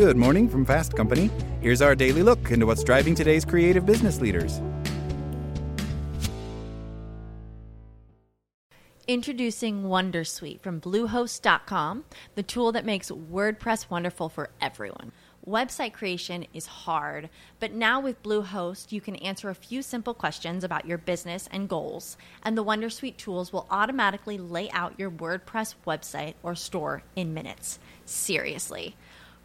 Good morning from Fast Company. Here's our daily look into what's driving today's creative business leaders. Introducing Wondersuite from Bluehost.com, the tool that makes WordPress wonderful for everyone. Website creation is hard, but now with Bluehost, you can answer a few simple questions about your business and goals, and the Wondersuite tools will automatically lay out your WordPress website or store in minutes. Seriously.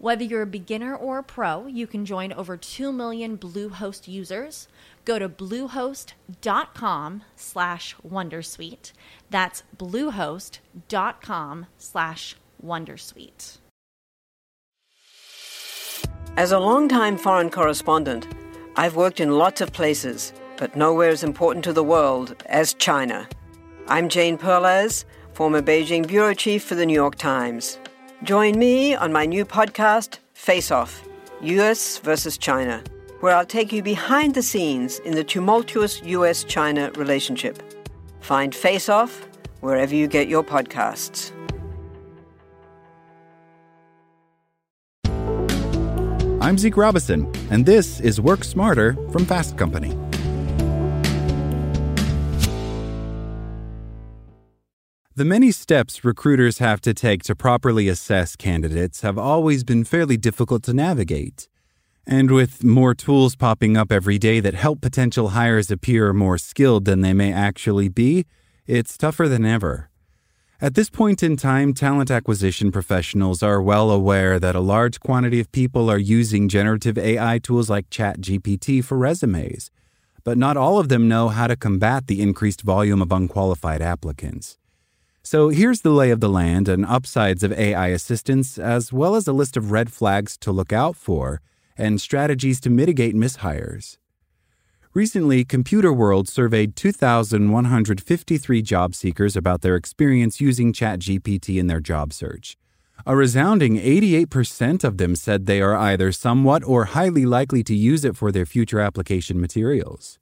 Whether you're a beginner or a pro, you can join over 2 million Bluehost users. Go to bluehost.com slash wondersuite. That's bluehost.com slash wondersuite. As a longtime foreign correspondent, I've worked in lots of places, but nowhere as important to the world as China. I'm Jane Perlez, former Beijing bureau chief for the New York Times. Join me on my new podcast, Face Off US versus China, where I'll take you behind the scenes in the tumultuous US China relationship. Find Face Off wherever you get your podcasts. I'm Zeke Robison, and this is Work Smarter from Fast Company. The many steps recruiters have to take to properly assess candidates have always been fairly difficult to navigate. And with more tools popping up every day that help potential hires appear more skilled than they may actually be, it's tougher than ever. At this point in time, talent acquisition professionals are well aware that a large quantity of people are using generative AI tools like ChatGPT for resumes, but not all of them know how to combat the increased volume of unqualified applicants. So here's the lay of the land and upsides of AI assistance, as well as a list of red flags to look out for and strategies to mitigate mishires. Recently, Computer World surveyed 2,153 job seekers about their experience using ChatGPT in their job search. A resounding 88% of them said they are either somewhat or highly likely to use it for their future application materials.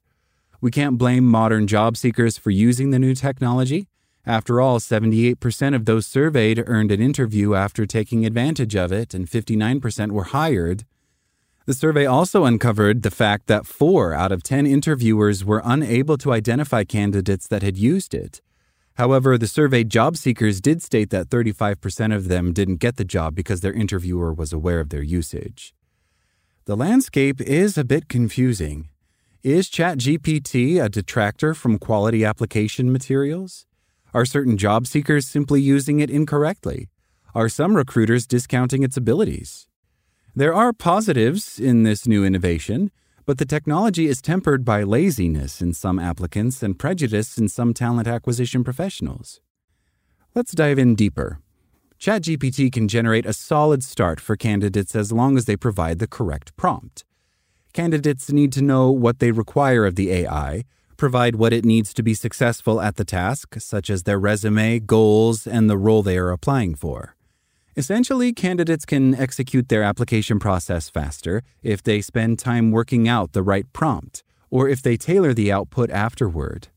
We can't blame modern job seekers for using the new technology. After all, 78% of those surveyed earned an interview after taking advantage of it, and 59% were hired. The survey also uncovered the fact that 4 out of 10 interviewers were unable to identify candidates that had used it. However, the surveyed job seekers did state that 35% of them didn't get the job because their interviewer was aware of their usage. The landscape is a bit confusing. Is ChatGPT a detractor from quality application materials? Are certain job seekers simply using it incorrectly? Are some recruiters discounting its abilities? There are positives in this new innovation, but the technology is tempered by laziness in some applicants and prejudice in some talent acquisition professionals. Let's dive in deeper. ChatGPT can generate a solid start for candidates as long as they provide the correct prompt. Candidates need to know what they require of the AI, provide what it needs to be successful at the task, such as their resume, goals, and the role they are applying for. Essentially, candidates can execute their application process faster if they spend time working out the right prompt, or if they tailor the output afterward.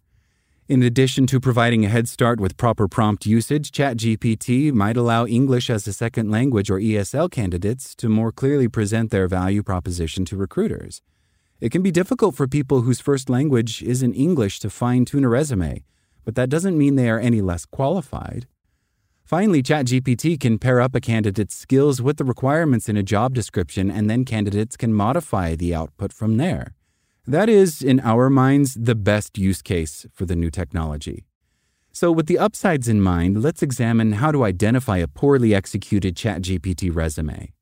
In addition to providing a head start with proper prompt usage, ChatGPT might allow English as a second language or ESL candidates to more clearly present their value proposition to recruiters. It can be difficult for people whose first language isn't English to fine tune a resume, but that doesn't mean they are any less qualified. Finally, ChatGPT can pair up a candidate's skills with the requirements in a job description, and then candidates can modify the output from there. That is, in our minds, the best use case for the new technology. So, with the upsides in mind, let's examine how to identify a poorly executed ChatGPT resume.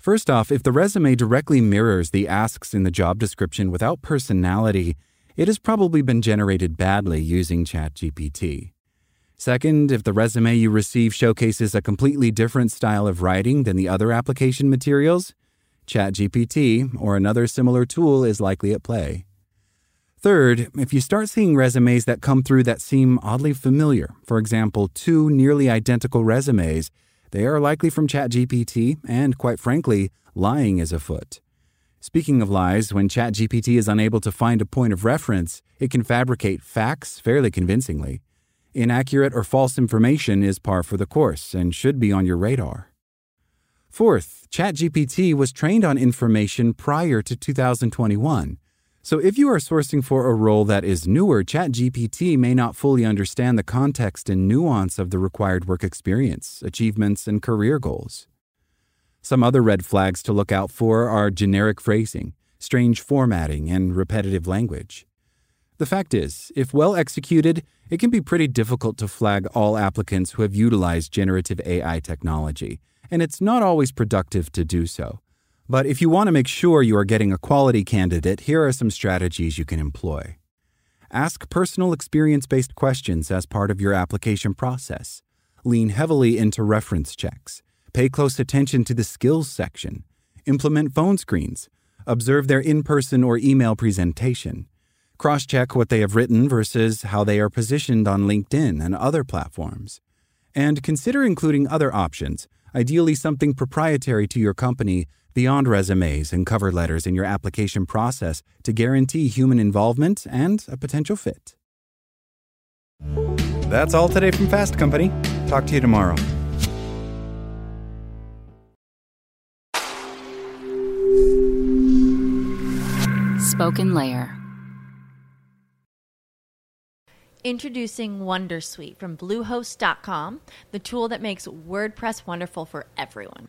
First off, if the resume directly mirrors the asks in the job description without personality, it has probably been generated badly using ChatGPT. Second, if the resume you receive showcases a completely different style of writing than the other application materials, ChatGPT or another similar tool is likely at play. Third, if you start seeing resumes that come through that seem oddly familiar, for example, two nearly identical resumes, they are likely from ChatGPT, and quite frankly, lying is afoot. Speaking of lies, when ChatGPT is unable to find a point of reference, it can fabricate facts fairly convincingly. Inaccurate or false information is par for the course and should be on your radar. Fourth, ChatGPT was trained on information prior to 2021. So if you are sourcing for a role that is newer, ChatGPT may not fully understand the context and nuance of the required work experience, achievements, and career goals. Some other red flags to look out for are generic phrasing, strange formatting, and repetitive language. The fact is, if well executed, it can be pretty difficult to flag all applicants who have utilized generative AI technology, and it's not always productive to do so. But if you want to make sure you are getting a quality candidate, here are some strategies you can employ. Ask personal experience based questions as part of your application process. Lean heavily into reference checks. Pay close attention to the skills section. Implement phone screens. Observe their in person or email presentation. Cross check what they have written versus how they are positioned on LinkedIn and other platforms. And consider including other options, ideally something proprietary to your company beyond resumes and cover letters in your application process to guarantee human involvement and a potential fit. That's all today from Fast Company. Talk to you tomorrow. Spoken Layer. Introducing Wondersuite from Bluehost.com, the tool that makes WordPress wonderful for everyone.